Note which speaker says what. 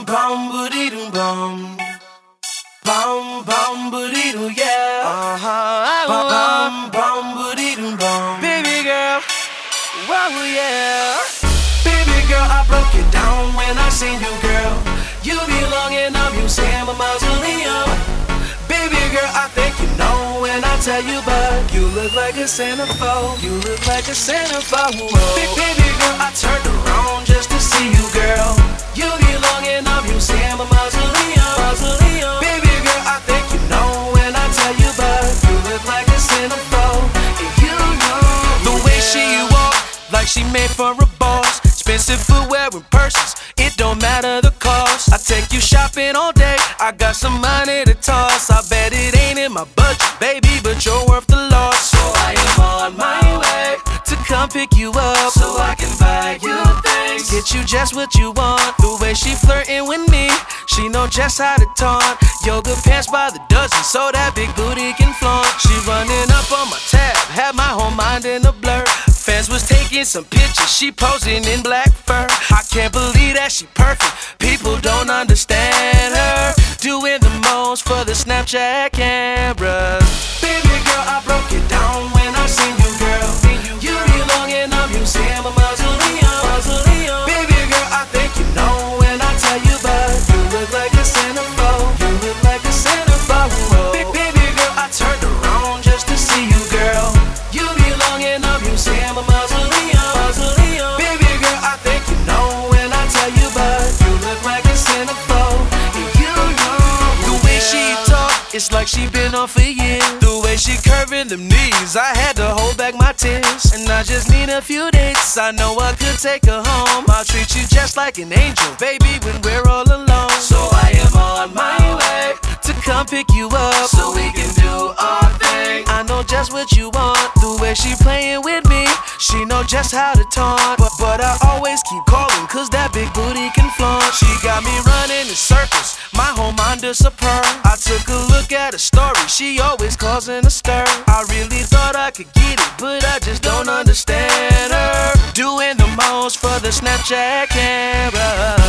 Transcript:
Speaker 1: Bum bum booty doo bum. Bum bum booty doo yeah.
Speaker 2: Uh huh.
Speaker 1: Bum bum bum booty doo bum.
Speaker 2: Baby girl. Wow, yeah.
Speaker 1: Baby girl, I broke it down when I seen you, girl. You belong I'm you, Sam a mausoleum. Baby girl, I think you know when I tell you, but you look like a centerfold. You look like a centerfold. Baby girl, I turned around just to see you, girl. You belong I'm you, Sam a mausoleum. mausoleum. Baby girl, I think you know when I tell you, but you look like a centerfold. And you know
Speaker 2: The way she walk, like she made for a boss. Expensive footwear and purses, it don't matter the cost. I take you shopping all day, I got some money to toss. I bet it ain't in my budget, baby, but you're worth the loss.
Speaker 1: So I am on my way
Speaker 2: To come pick you up,
Speaker 1: so I can buy you things.
Speaker 2: get you just what you want. Way she flirting with me, she know just how to taunt. Yoga pants by the dozen, so that big booty can flaunt. She running up on my tab, had my whole mind in a blur. Fans was taking some pictures, she posing in black fur. I can't believe that she perfect. People don't understand her. Doing the most for the Snapchat cameras.
Speaker 1: Baby girl, I broke it down
Speaker 2: it's like she been on for years. The way she curving them knees, I had to hold back my tears. And I just need a few dates. I know I could take her home. I'll treat you just like an angel, baby, when we're all alone.
Speaker 1: So I am on my way
Speaker 2: to come pick you up,
Speaker 1: so we can do our thing.
Speaker 2: I know just what you want. The way she playing with me, she know just how to taunt. But, but I always keep calling, cause that big booty can flaunt. She is a pearl. I took a look at her story, she always causing a stir. I really thought I could get it, but I just don't understand her. Doing the most for the Snapchat camera.